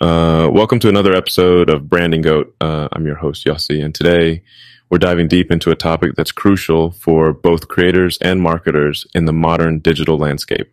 Uh, welcome to another episode of Branding Goat. Uh, I'm your host, Yossi, and today we're diving deep into a topic that's crucial for both creators and marketers in the modern digital landscape